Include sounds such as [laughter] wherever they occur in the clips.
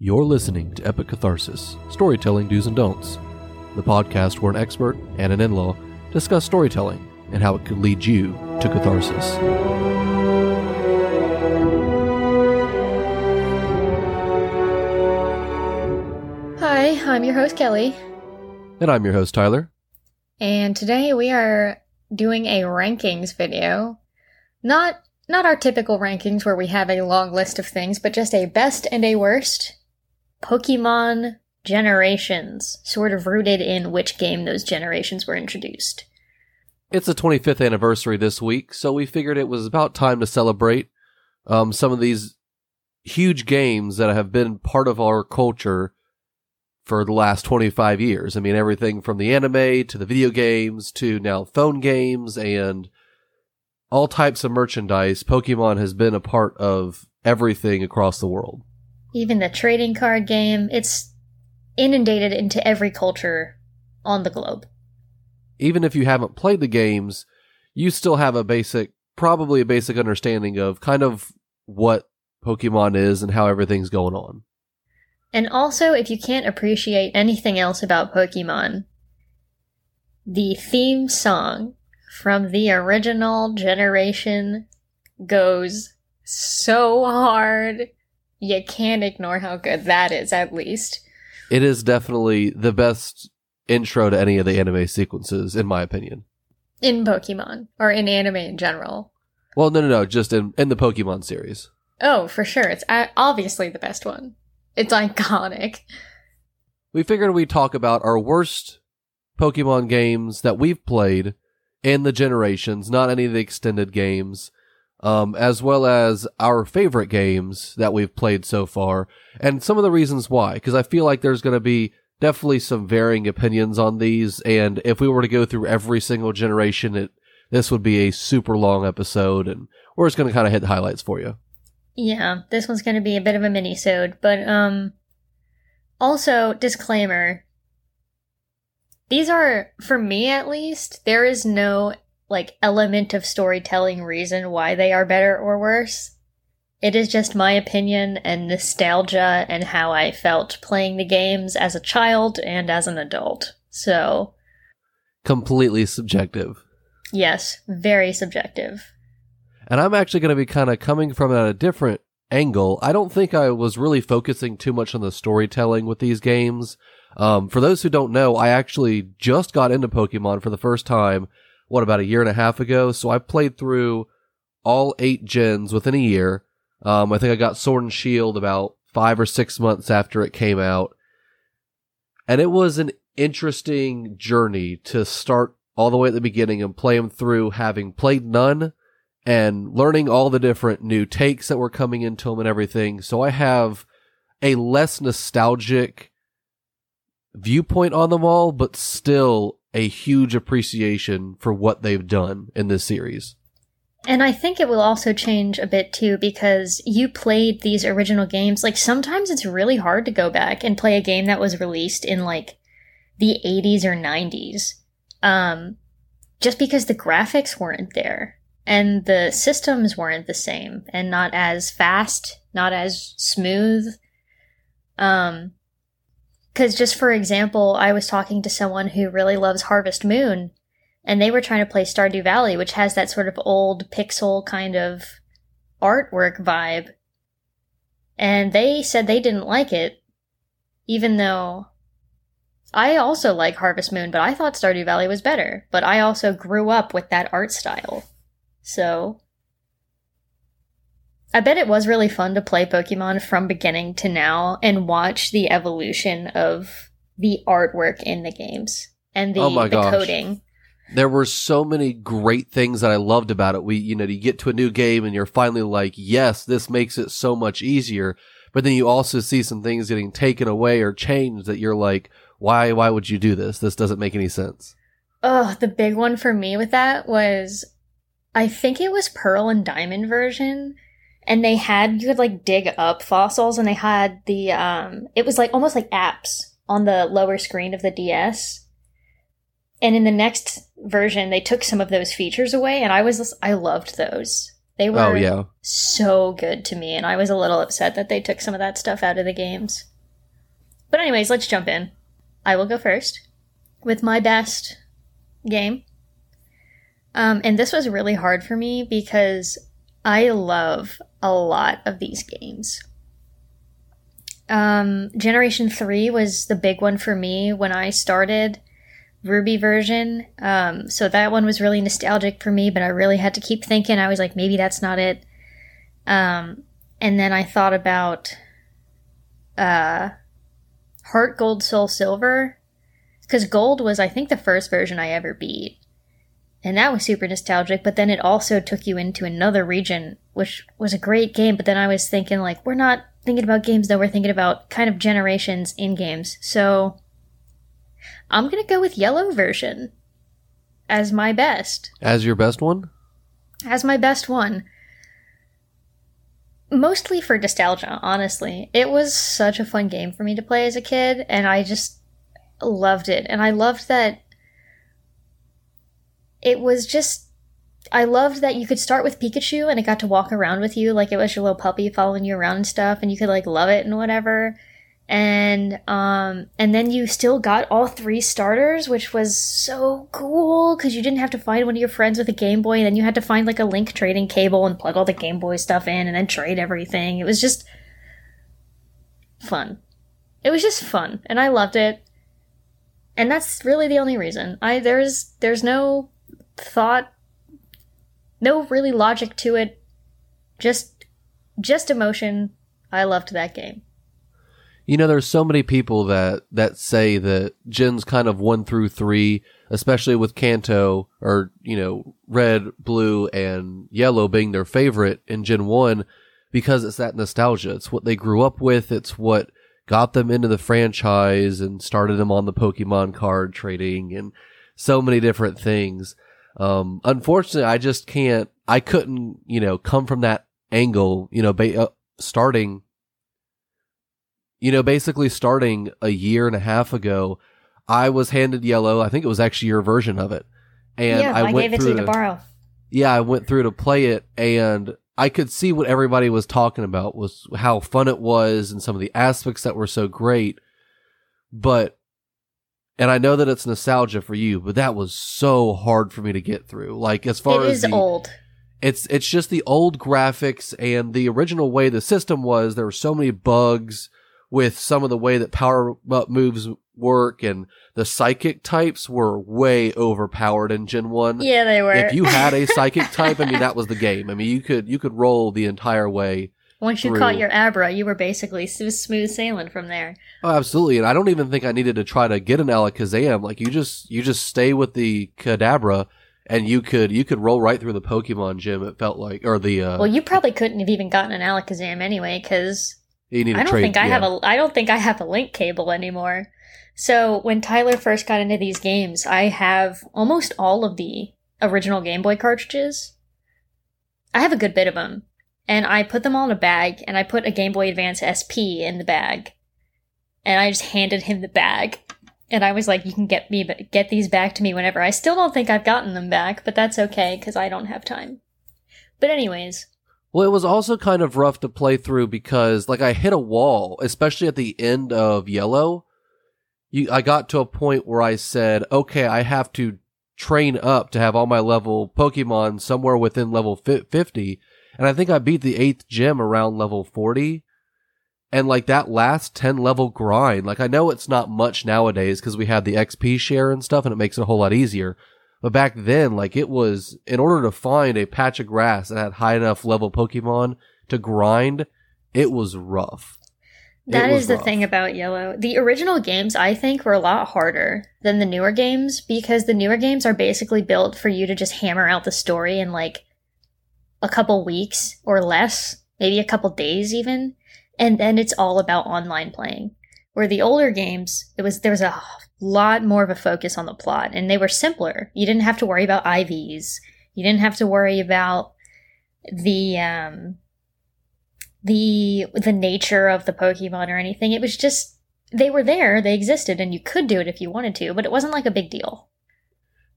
You're listening to Epic Catharsis Storytelling Do's and Don'ts, the podcast where an expert and an in law discuss storytelling and how it could lead you to catharsis. Hi, I'm your host Kelly, And I'm your host, Tyler. and today we are doing a rankings video. Not not our typical rankings where we have a long list of things, but just a best and a worst Pokemon generations, sort of rooted in which game those generations were introduced. It's the 25th anniversary this week, so we figured it was about time to celebrate um, some of these huge games that have been part of our culture for the last 25 years. I mean, everything from the anime to the video games to now phone games and all types of merchandise. Pokemon has been a part of everything across the world. Even the trading card game, it's inundated into every culture on the globe. Even if you haven't played the games, you still have a basic, probably a basic understanding of kind of what Pokemon is and how everything's going on. And also, if you can't appreciate anything else about Pokemon, the theme song from the original generation goes so hard. You can't ignore how good that is, at least. It is definitely the best intro to any of the anime sequences, in my opinion. In Pokemon, or in anime in general. Well, no, no, no, just in, in the Pokemon series. Oh, for sure. It's uh, obviously the best one. It's iconic. We figured we'd talk about our worst Pokemon games that we've played in the generations, not any of the extended games, um, as well as our favorite games that we've played so far, and some of the reasons why, because I feel like there's going to be definitely some varying opinions on these, and if we were to go through every single generation, it this would be a super long episode, and we're just going to kind of hit the highlights for you. Yeah, this one's going to be a bit of a mini-sode, but um also disclaimer. These are for me at least, there is no like element of storytelling reason why they are better or worse. It is just my opinion and nostalgia and how I felt playing the games as a child and as an adult. So, Completely subjective. yes, very subjective. And I'm actually going to be kind of coming from at a different angle. I don't think I was really focusing too much on the storytelling with these games. Um, for those who don't know, I actually just got into Pokemon for the first time, what, about a year and a half ago? So I played through all eight gens within a year. Um, I think I got Sword and Shield about five or six months after it came out. And it was an interesting journey to start all the way at the beginning and play them through having played none and learning all the different new takes that were coming into them and everything. So I have a less nostalgic viewpoint on them all, but still a huge appreciation for what they've done in this series. And I think it will also change a bit too because you played these original games. Like sometimes it's really hard to go back and play a game that was released in like the 80s or 90s. Um just because the graphics weren't there and the systems weren't the same and not as fast, not as smooth. Um cuz just for example, I was talking to someone who really loves Harvest Moon and they were trying to play Stardew Valley, which has that sort of old pixel kind of artwork vibe. And they said they didn't like it, even though I also like Harvest Moon, but I thought Stardew Valley was better. But I also grew up with that art style. So. I bet it was really fun to play Pokemon from beginning to now and watch the evolution of the artwork in the games and the, Oh my the gosh. coding. There were so many great things that I loved about it. We, you know, you get to a new game and you're finally like, yes, this makes it so much easier. But then you also see some things getting taken away or changed that you're like, why, why would you do this? This doesn't make any sense. Oh, the big one for me with that was I think it was Pearl and Diamond version. And they had you could like dig up fossils and they had the um it was like almost like apps on the lower screen of the DS. And in the next version they took some of those features away and I was I loved those. They were Oh yeah. so good to me, and I was a little upset that they took some of that stuff out of the games. But, anyways, let's jump in. I will go first with my best game. Um, and this was really hard for me because I love a lot of these games. Um, Generation 3 was the big one for me when I started Ruby version. Um, so that one was really nostalgic for me, but I really had to keep thinking. I was like, maybe that's not it. Um, and then I thought about uh, Heart Gold Soul Silver. Because Gold was, I think, the first version I ever beat. And that was super nostalgic, but then it also took you into another region, which was a great game. But then I was thinking, like, we're not thinking about games, though, we're thinking about kind of generations in games. So I'm going to go with Yellow version as my best. As your best one? As my best one. Mostly for nostalgia, honestly. It was such a fun game for me to play as a kid, and I just loved it. And I loved that it was just. I loved that you could start with Pikachu and it got to walk around with you like it was your little puppy following you around and stuff, and you could like love it and whatever. And um and then you still got all three starters which was so cool because you didn't have to find one of your friends with a game boy and then you had to find like a link trading cable and plug all the game boy stuff in and then trade everything. It was just fun. It was just fun and i loved it. And that's really the only reason. I there's there's no thought no really logic to it just just emotion i loved that game You know, there's so many people that that say that gens kind of one through three, especially with Kanto or you know red, blue, and yellow being their favorite in Gen one, because it's that nostalgia. It's what they grew up with. It's what got them into the franchise and started them on the Pokemon card trading and so many different things. Um, unfortunately, I just can't. I couldn't, you know, come from that angle. You know, ba- uh, starting you know, basically starting a year and a half ago, I was handed yellow. I think it was actually your version of it. And yeah, I, I, went gave it to through you to borrow. yeah, I went through to play it and I could see what everybody was talking about was how fun it was and some of the aspects that were so great. But and I know that it's nostalgia for you, but that was so hard for me to get through. Like as far It as is the, old. it's it's just the old graphics and the original way the system was. There were so many bugs with some of the way that power up moves work, and the psychic types were way overpowered in Gen One. Yeah, they were. If you had a [laughs] psychic type, I mean that was the game. I mean you could you could roll the entire way. Once you through. caught your Abra, you were basically smooth sailing from there. Oh, absolutely. And I don't even think I needed to try to get an Alakazam. Like you just you just stay with the Kadabra and you could you could roll right through the Pokemon gym, it felt like. Or the uh Well, you probably couldn't have even gotten an Alakazam anyway, because you need to I don't trade think I yeah. have a I don't think I have a link cable anymore. So when Tyler first got into these games, I have almost all of the original Game Boy cartridges. I have a good bit of them, and I put them all in a bag, and I put a Game Boy Advance SP in the bag, and I just handed him the bag, and I was like, "You can get me, but get these back to me whenever." I still don't think I've gotten them back, but that's okay because I don't have time. But anyways, Well, it was also kind of rough to play through because like I hit a wall, especially at the end of Yellow. You I got to a point where I said, "Okay, I have to train up to have all my level Pokemon somewhere within level fi- 50." And I think I beat the 8th gym around level 40. And like that last 10 level grind, like I know it's not much nowadays because we have the XP share and stuff and it makes it a whole lot easier. But back then, like it was, in order to find a patch of grass that had high enough level Pokemon to grind, it was rough. That was is the rough. thing about Yellow. The original games, I think, were a lot harder than the newer games because the newer games are basically built for you to just hammer out the story in like a couple weeks or less, maybe a couple days even, and then it's all about online playing. Where the older games, it was there was a lot more of a focus on the plot, and they were simpler. You didn't have to worry about IVs. You didn't have to worry about the um, the the nature of the Pokemon or anything. It was just they were there, they existed, and you could do it if you wanted to, but it wasn't like a big deal.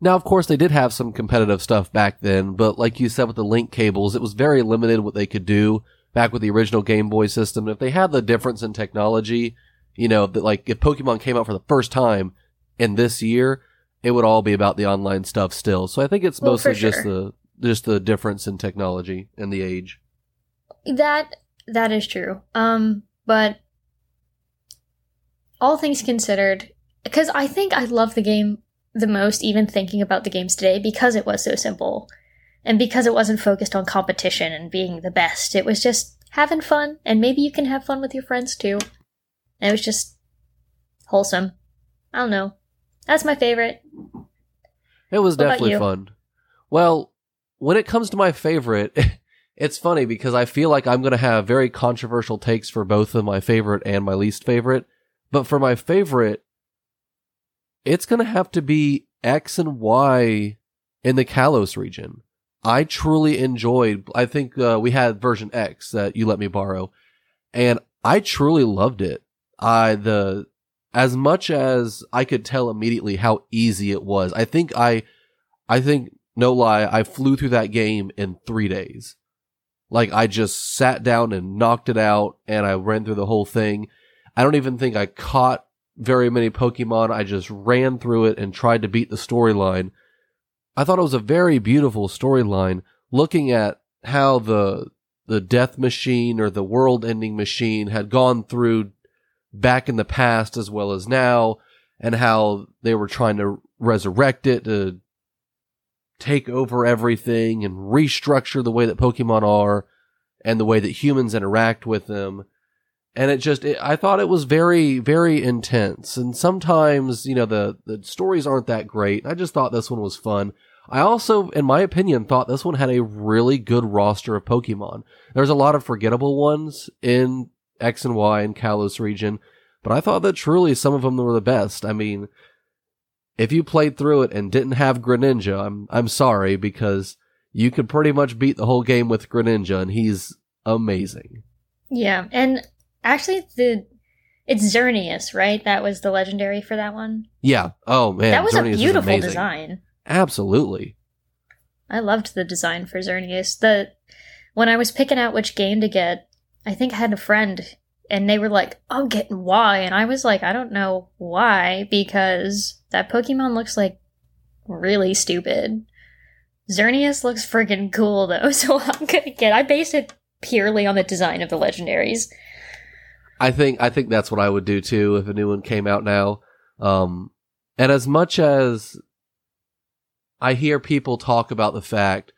Now, of course, they did have some competitive stuff back then, but like you said with the link cables, it was very limited what they could do back with the original Game Boy system. If they had the difference in technology, you know, that like if Pokemon came out for the first time in this year, it would all be about the online stuff still. So I think it's Well, mostly just sure. the just the difference in technology and the age. That that is true. Um, but all things considered, because I think I love the game the most, even thinking about the games today, because it was so simple, and because it wasn't focused on competition and being the best. It was just having fun, and maybe you can have fun with your friends too. And it was just wholesome. I don't know. That's my favorite. It was What definitely fun. Well, when it comes to my favorite, [laughs] it's funny because I feel like I'm going to have very controversial takes for both of my favorite and my least favorite. But for my favorite, it's going to have to be X and Y in the Kalos region. I truly enjoyed, I think uh, we had version X that you let me borrow, and I truly loved it. I, the, as much as I could tell immediately how easy it was, I think I, I think, no lie, I flew through that game in three days. Like I just sat down and knocked it out and I ran through the whole thing. I don't even think I caught very many Pokemon. I just ran through it and tried to beat the storyline. I thought it was a very beautiful storyline looking at how the the death machine or the world ending machine had gone through back in the past as well as now and how they were trying to resurrect it to take over everything and restructure the way that Pokemon are and the way that humans interact with them. And it just, it, I thought it was very, very intense. And sometimes, you know, the, the stories aren't that great. I just thought this one was fun. I also, in my opinion, thought this one had a really good roster of Pokemon. There's a lot of forgettable ones in X and Y and Kalos region, but I thought that truly some of them were the best. I mean, if you played through it and didn't have Greninja, I'm I'm sorry because you could pretty much beat the whole game with Greninja, and he's amazing. Yeah, and actually, the it's Xerneas, right? That was the legendary for that one. Yeah. Oh man, that was Xerneas a beautiful design. Absolutely. I loved the design for Xerneas. The when I was picking out which game to get, I think I had a friend and they were like, "I'm getting Y," and I was like, "I don't know why because that Pokemon looks like really stupid." Xerneas looks friggin' cool though, [laughs] so I'm gonna get. I based it purely on the design of the legendaries. I think I think that's what I would do too if a new one came out now. Um, and as much as I hear people talk about the fact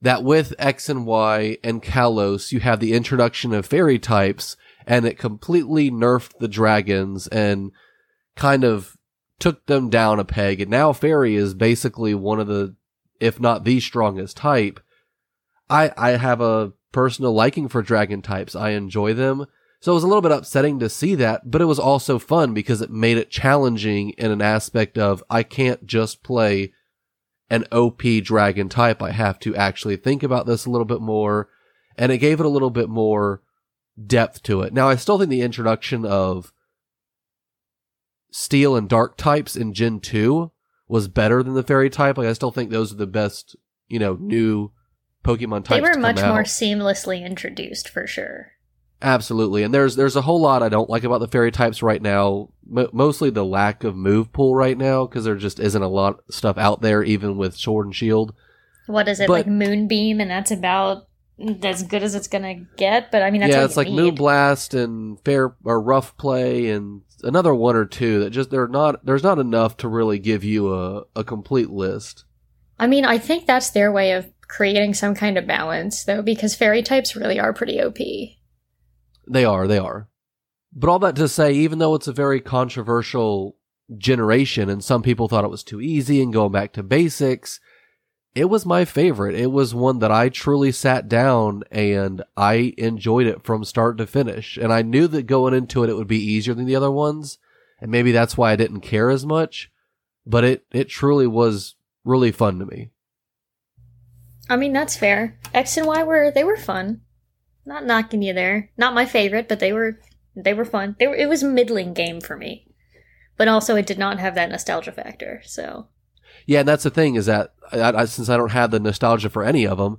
that with X and Y and Kalos, you have the introduction of fairy types, and it completely nerfed the dragons and kind of took them down a peg. And now fairy is basically one of the, if not the strongest type. I I have a personal liking for dragon types. I enjoy them. So it was a little bit upsetting to see that, but it was also fun because it made it challenging in an aspect of I can't just play an OP dragon type. I have to actually think about this a little bit more. And it gave it a little bit more depth to it. Now, I still think the introduction of steel and dark types in Gen 2 was better than the fairy type. Like, I still think those are the best, you know, new Pokemon types. They were much out. more seamlessly introduced for sure. Absolutely, and there's there's a whole lot I don't like about the fairy types right now. M- mostly the lack of move pool right now because there just isn't a lot of stuff out there, even with Sword and Shield. What is it But- like Moonbeam, and that's about as good as it's gonna get. But I mean, that's yeah, it's like need. Moonblast and Fair or Rough Play and another one or two that just they're not there's not enough to really give you a a complete list. I mean, I think that's their way of creating some kind of balance, though, because fairy types really are pretty OP. They are, they are. But all that to say, even though it's a very controversial generation and some people thought it was too easy and going back to basics, it was my favorite. It was one that I truly sat down and I enjoyed it from start to finish. And I knew that going into it, it would be easier than the other ones. And maybe that's why I didn't care as much. But it, it truly was really fun to me. I mean, that's fair. X and Y were they were fun. Not knocking you there. Not my favorite, but they were they were fun. They were it was a middling game for me. But also it did not have that nostalgia factor, so Yeah, and that's the thing is that I, I, since I don't have the nostalgia for any of them,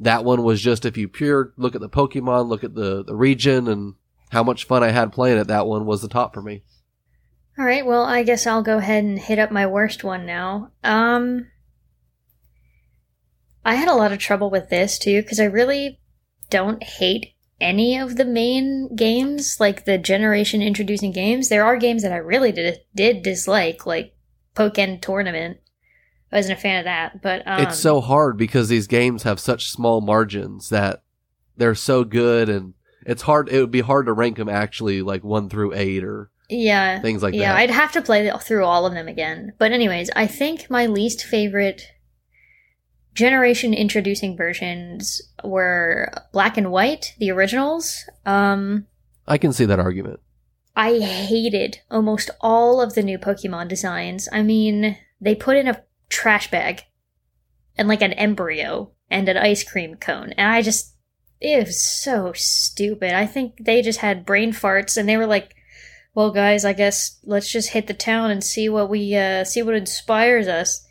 that one was just if you pure look at the Pokemon, look at the the region, and how much fun I had playing it. That one was the top for me. All right, well, I guess I'll go ahead and hit up my worst one now. Um, I had a lot of trouble with this too because I really don't hate any of the main games, like the generation introducing games. There are games that I really did did dislike, like Pokken Tournament. I wasn't a fan of that, but um, it's so hard because these games have such small margins that they're so good, and it's hard. It would be hard to rank them actually, like one through eight or yeah, things like yeah, that. I'd have to play through all of them again. But anyways, I think my least favorite generation introducing versions were black and white, the originals. Um, I can see that argument. I hated almost all of the new Pokemon designs. I mean, they put in a trash bag and like an embryo and an ice cream cone, and I just it was so stupid. I think they just had brain farts and they were like, "Well, guys, I guess let's just hit the town and see what we uh, see what inspires us."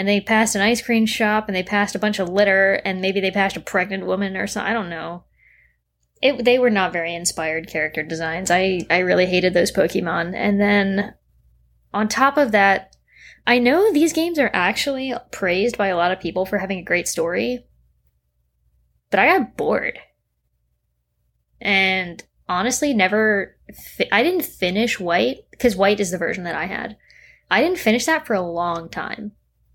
And they passed an ice cream shop and they passed a bunch of litter and maybe they passed a pregnant woman or something. I don't know. It, they were not very inspired character designs. I, I really hated those Pokemon. And then on top of that, I know these games are actually praised by a lot of people for having a great story, but I got bored. And honestly, never. Fi- I didn't finish White because White is the version that I had. I didn't finish that for a long time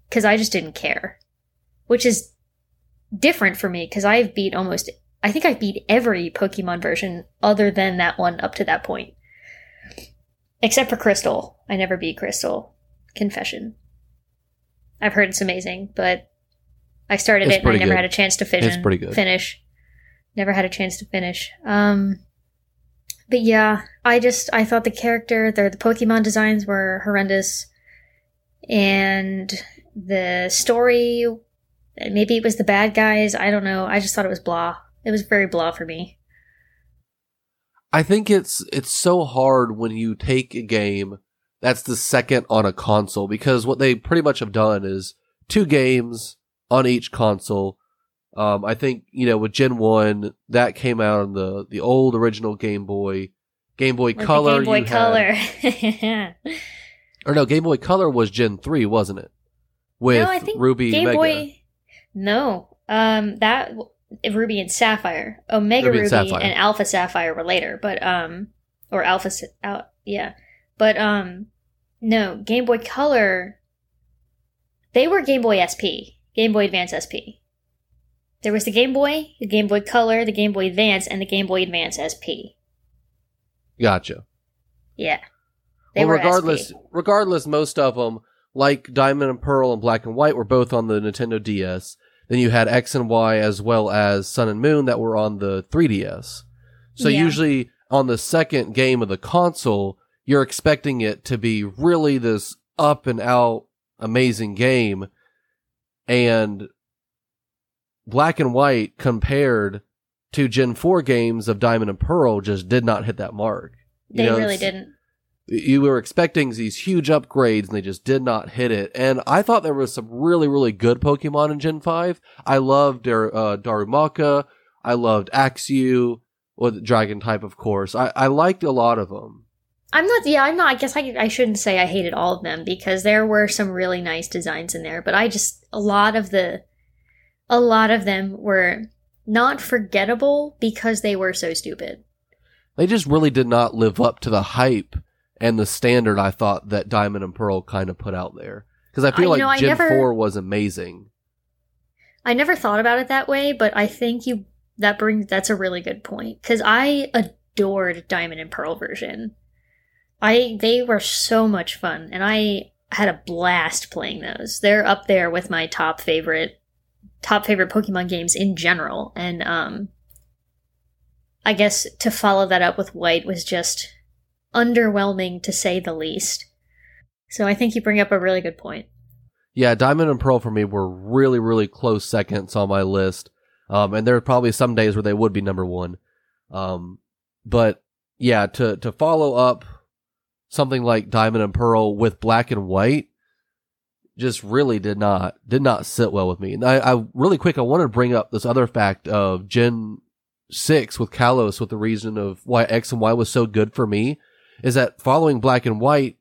because I just didn't care, which is different for me because I've beat almost, I think I've beat every Pokemon version other than that one up to that point. Except for Crystal. I never beat Crystal. Confession. I've heard it's amazing, but I started It's it and I never good. had a chance to finish. It's pretty good. Finish. Never had a chance to finish. Um, but yeah, I just I thought the character, the the Pokemon designs were horrendous, and the story, maybe it was the bad guys. I don't know. I just thought it was blah. It was very blah for me. I think it's it's so hard when you take a game that's the second on a console because what they pretty much have done is two games on each console. Um, I think you know with Gen One that came out on the the old original Game Boy, Game Boy the Color. Game Boy you had- Color. [laughs] or no, Game Boy Color was Gen Three, wasn't it? With no, I think Ruby Game Mega. Boy. No, um, that Ruby and Sapphire, Omega Ruby Ruby, and and, Alpha Sapphire were later, but um, or Alpha, Al- yeah, but um, no, Game Boy Color. They were Game Boy SP, Game Boy Advance SP. There was the Game Boy, the Game Boy Color, the Game Boy Advance, and the Game Boy Advance SP. Gotcha. Yeah, they well, regardless, SP. regardless, most of them, like Diamond and Pearl and Black and White, were both on the Nintendo DS. Then you had X and Y as well as Sun and Moon that were on the 3DS. So Yeah. usually on the second game of the console, you're expecting it to be really this up and out amazing game. And Black and White compared to Gen 4 games of Diamond and Pearl just did not hit that mark. You They know, really didn't. You were expecting these huge upgrades and they just did not hit it. And I thought there was some really, really good Pokemon in Gen 5. I loved Dar- uh, Darumaka. I loved Axew, with Dragon type, of course. I-, I liked a lot of them. I'm not. Yeah, I'm not. I guess I, I shouldn't say I hated all of them because there were some really nice designs in there. But I just a lot of the, a lot of them were not forgettable because they were so stupid. They just really did not live up to the hype and the standard I thought that Diamond and Pearl kind of put out there. Because I feel I- like know, Gen never- 4 was amazing. I never thought about it that way, but I think you that brings that's a really good point because I adored Diamond and Pearl version. I they were so much fun, and I had a blast playing those. They're up there with my top favorite top favorite Pokemon games in general, and um, I guess to follow that up with White was just underwhelming to say the least. So I think you bring up a really good point. Yeah, Diamond and Pearl for me were really, really close seconds on my list. Um, and there are probably some days where they would be number one. Um, but yeah, to, to follow up something like Diamond and Pearl with Black and White, just really did not did not sit well with me. And I, I really quick I want to bring up this other fact of Gen six with Kalos with the reason of why X and Y was so good for me is that following Black and White,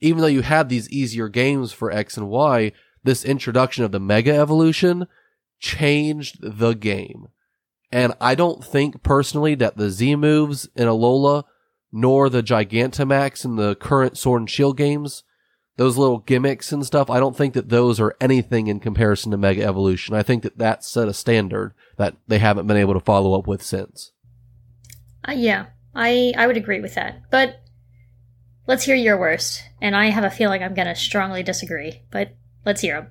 even though you had these easier games for X and Y, this introduction of the Mega Evolution changed the game. And I don't think personally that the Z moves in Alola nor the Gigantamax in the current Sword and Shield games those little gimmicks and stuff, I don't think that those are anything in comparison to Mega Evolution. I think that that set a standard that they haven't been able to follow up with since. Uh, yeah, I I would agree with that. But let's hear your worst, and I have a feeling I'm going to strongly disagree. But let's hear them.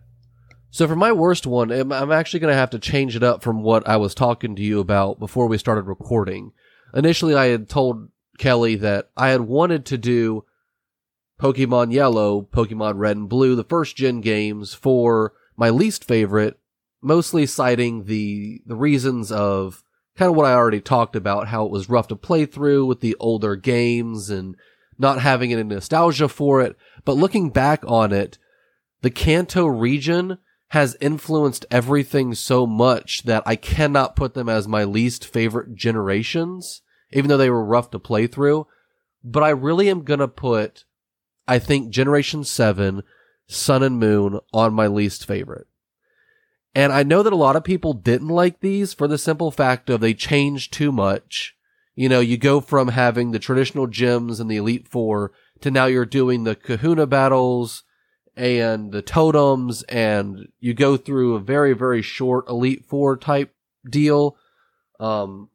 So for my worst one, I'm actually going to have to change it up from what I was talking to you about before we started recording. Initially, I had told Kelly that I had wanted to do Pokemon Yellow, Pokemon Red and Blue, the first gen games for my least favorite, mostly citing the, the reasons of kind of what I already talked about, how it was rough to play through with the older games and not having any nostalgia for it. But looking back on it, the Kanto region has influenced everything so much that I cannot put them as my least favorite generations, even though they were rough to play through. But I really am gonna put I think Generation 7, Sun and Moon on my least favorite. And I know that a lot of people didn't like these for the simple fact of they changed too much. You know, you go from having the traditional gyms and the Elite Four to now you're doing the kahuna battles and the totems and you go through a very, very short Elite Four type deal. Um,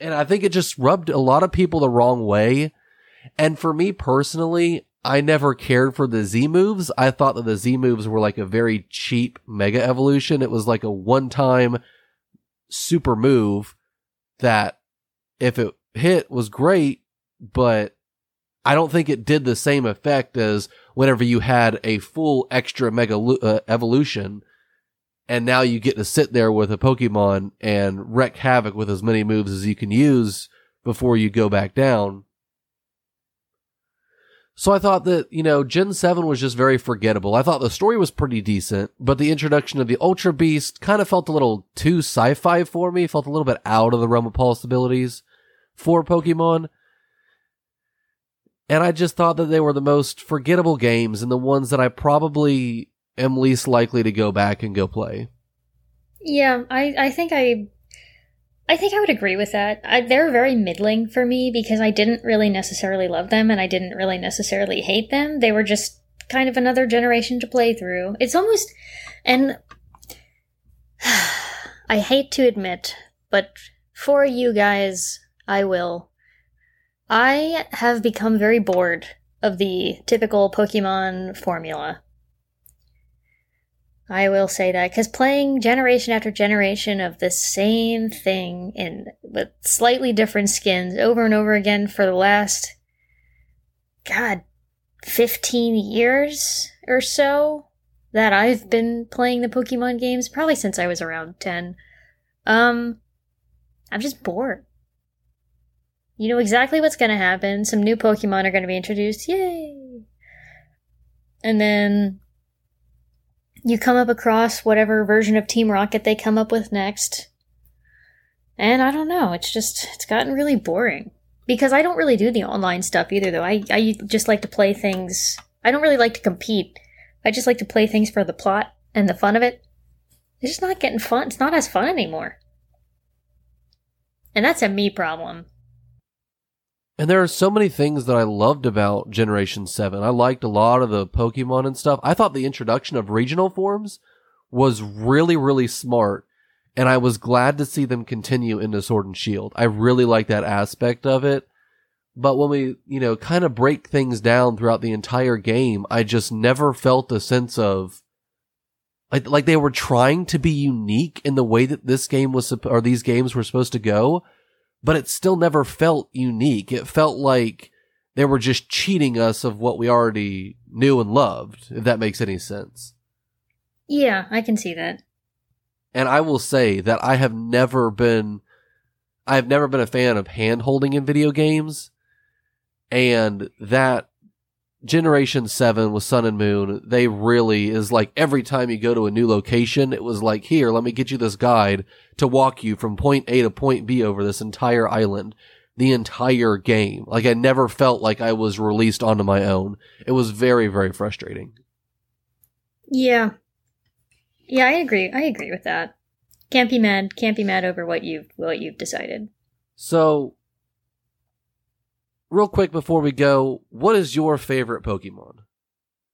and I think it just rubbed a lot of people the wrong way. And for me personally, I never cared for the Z moves. I thought that the Z moves were like a very cheap mega evolution. It was like a one time super move that if it hit was great, but I don't think it did the same effect as whenever you had a full extra mega uh, evolution and now you get to sit there with a Pokemon and wreak havoc with as many moves as you can use before you go back down. So I thought that, you know, Gen 7 was just very forgettable. I thought the story was pretty decent, but the introduction of the Ultra Beast kind of felt a little too sci-fi for me, felt a little bit out of the realm of possibilities for Pokemon. And I just thought that they were the most forgettable games and the ones that I probably am least likely to go back and go play. Yeah, I, I think I I think I would agree with that. I, they're very middling for me because I didn't really necessarily love them and I didn't really necessarily hate them. They were just kind of another generation to play through. It's almost, and [sighs] I hate to admit, but for you guys, I will. I have become very bored of the typical Pokemon formula. I will say that because playing generation after generation of the same thing in with slightly different skins over and over again for the last god 15 years or so that I've been playing the Pokemon games probably since I was around 10 um I'm just bored. You know exactly what's going to happen. Some new Pokemon are going to be introduced. Yay! And then you come up across whatever version of Team Rocket they come up with next. And I don't know, it's just, it's gotten really boring. Because I don't really do the online stuff either, though. I, I just like to play things. I don't really like to compete. I just like to play things for the plot and the fun of it. It's just not getting fun. It's not as fun anymore. And that's a me problem. And there are so many things that I loved about Generation 7. I liked a lot of the Pokemon and stuff. I thought the introduction of regional forms was really, really smart. And I was glad to see them continue into Sword and Shield. I really like that aspect of it. But when we, you know, kind of break things down throughout the entire game, I just never felt a sense of like, like they were trying to be unique in the way that this game was, or these games were supposed to go but it still never felt unique. It felt like they were just cheating us of what we already knew and loved, if that makes any sense. Yeah, I can see that. And I will say that I have never been I have never been a fan of hand holding in video games. And that Generation 7 with Sun and Moon, they really is like every time you go to a new location, it was like, here, let me get you this guide to walk you from point A to point B over this entire island. The entire game. Like I never felt like I was released onto my own. It was very, very frustrating. Yeah. Yeah, I agree. I agree with that. Can't be mad. Can't be mad over what you've what you've decided. So, real quick before we go, what is your favorite Pokemon?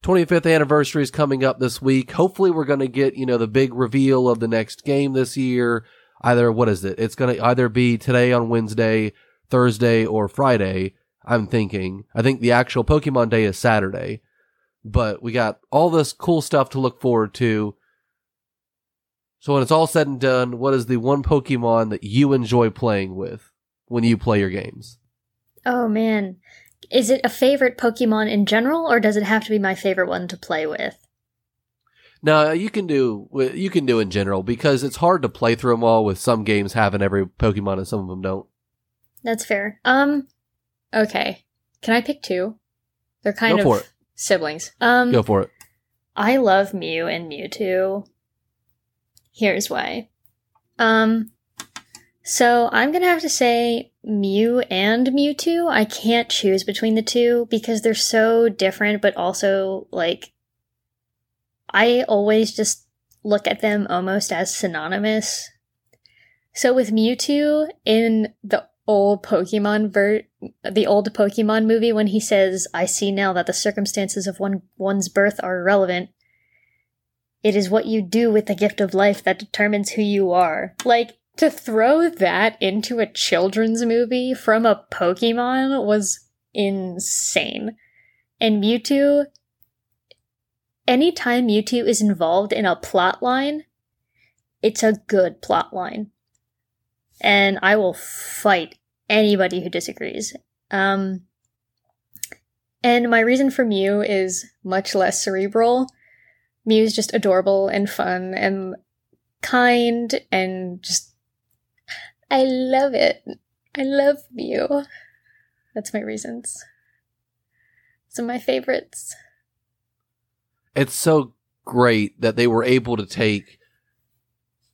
25th anniversary is coming up this week. Hopefully, we're going to get, you know, the big reveal of the next game this year. Either, what is it? It's going to either be today on Wednesday, Thursday, or Friday. I'm thinking. I think the actual Pokemon Day is Saturday. But we got all this cool stuff to look forward to. So when it's all said and done, what is the one Pokemon that you enjoy playing with when you play your games? Oh man. Is it a favorite Pokemon in general or does it have to be my favorite one to play with? No, you can do you can do in general because it's hard to play through them all with some games having every Pokemon and some of them don't. That's fair. Um okay. Can I pick two? They're kind Go of siblings. Um Go for it. I love Mew and Mewtwo. Here's why. Um, so I'm gonna have to say Mew and Mewtwo. I can't choose between the two because they're so different, but also like I always just look at them almost as synonymous. So with Mewtwo in the old Pokemon ver- the old Pokemon movie when he says, "I see now that the circumstances of one one's birth are irrelevant." It is what you do with the gift of life that determines who you are. Like, to throw that into a children's movie from a Pokemon was insane. And Mewtwo, anytime Mewtwo is involved in a plot line, it's a good plot line. And I will fight anybody who disagrees. Um, and my reason for Mew is much less cerebral. Mew's just adorable and fun and kind and just I love it. I love you. That's my reasons. Some of my favorites. It's so great that they were able to take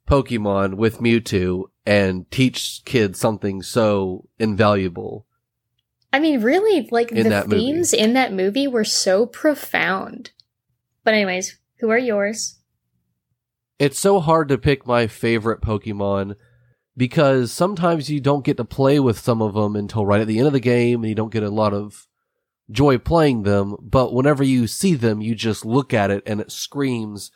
Pokemon with Mewtwo and teach kids something so invaluable. I mean, really, like In the that movie. themes in that movie were so profound. But anyways, who are yours? It's so hard to pick my favorite Pokemon because sometimes you don't get to play with some of them until right at the end of the game and you don't get a lot of joy playing them. But whenever you see them, you just look at it and it screams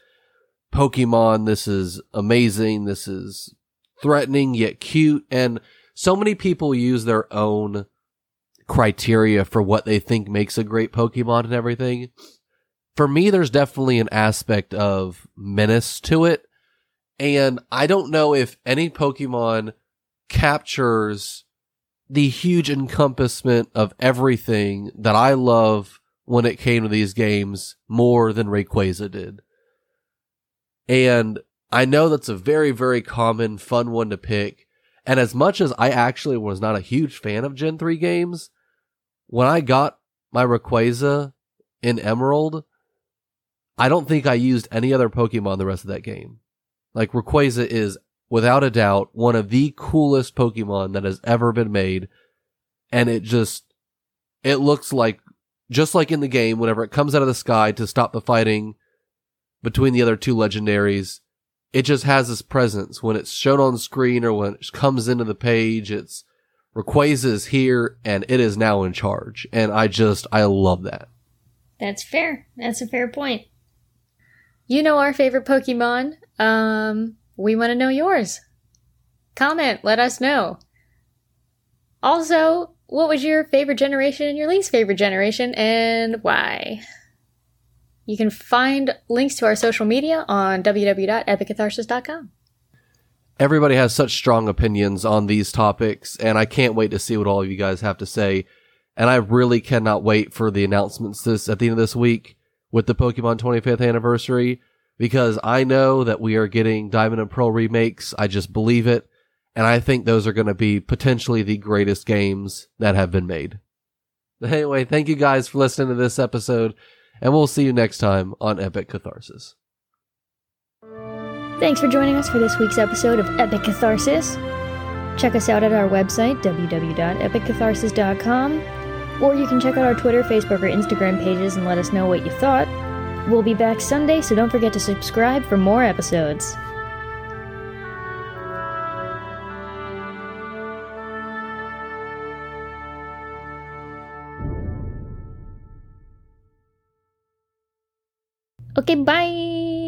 Pokemon. This is amazing. This is threatening yet cute. And so many people use their own criteria for what they think makes a great Pokemon and everything for me, there's definitely an aspect of menace to it. And I don't know if any Pokemon captures the huge encompassment of everything that I love when it came to these games more than Rayquaza did. And I know that's a very, very common, fun one to pick. And as much as I actually was not a huge fan of Gen 3 games, when I got my Rayquaza in Emerald, I don't think I used any other Pokemon the rest of that game. Like Rayquaza is without a doubt one of the coolest Pokemon that has ever been made. And it just, it looks like, just like in the game, whenever it comes out of the sky to stop the fighting between the other two legendaries, it just has this presence. When it's shown on screen or when it comes into the page, it's Rayquaza is here and it is now in charge. And I just, I love that. That's fair. That's a fair point. You know our favorite Pokemon. Um, we want to know yours. Comment, let us know. Also, what was your favorite generation and your least favorite generation and why? You can find links to our social media on www.epiccatharsis.com. everybody has such strong opinions on these topics, and I can't wait to see what all of you guys have to say. And I really cannot wait for the announcements this at the end of this week with the Pokemon 25th anniversary because I know that we are getting Diamond and Pearl remakes. I just believe it, and I think those are going to be potentially the greatest games that have been made. [laughs] Anyway, thank you guys for listening to this episode, and we'll see you next time on Epic Catharsis. Thanks for joining us for this week's episode of Epic Catharsis. Check us out at our website, www.epiccatharsis.com, or you can check out our Twitter, Facebook, or Instagram pages and let us know what you thought. We'll be back Sunday, so don't forget to subscribe for more episodes. Okay, bye!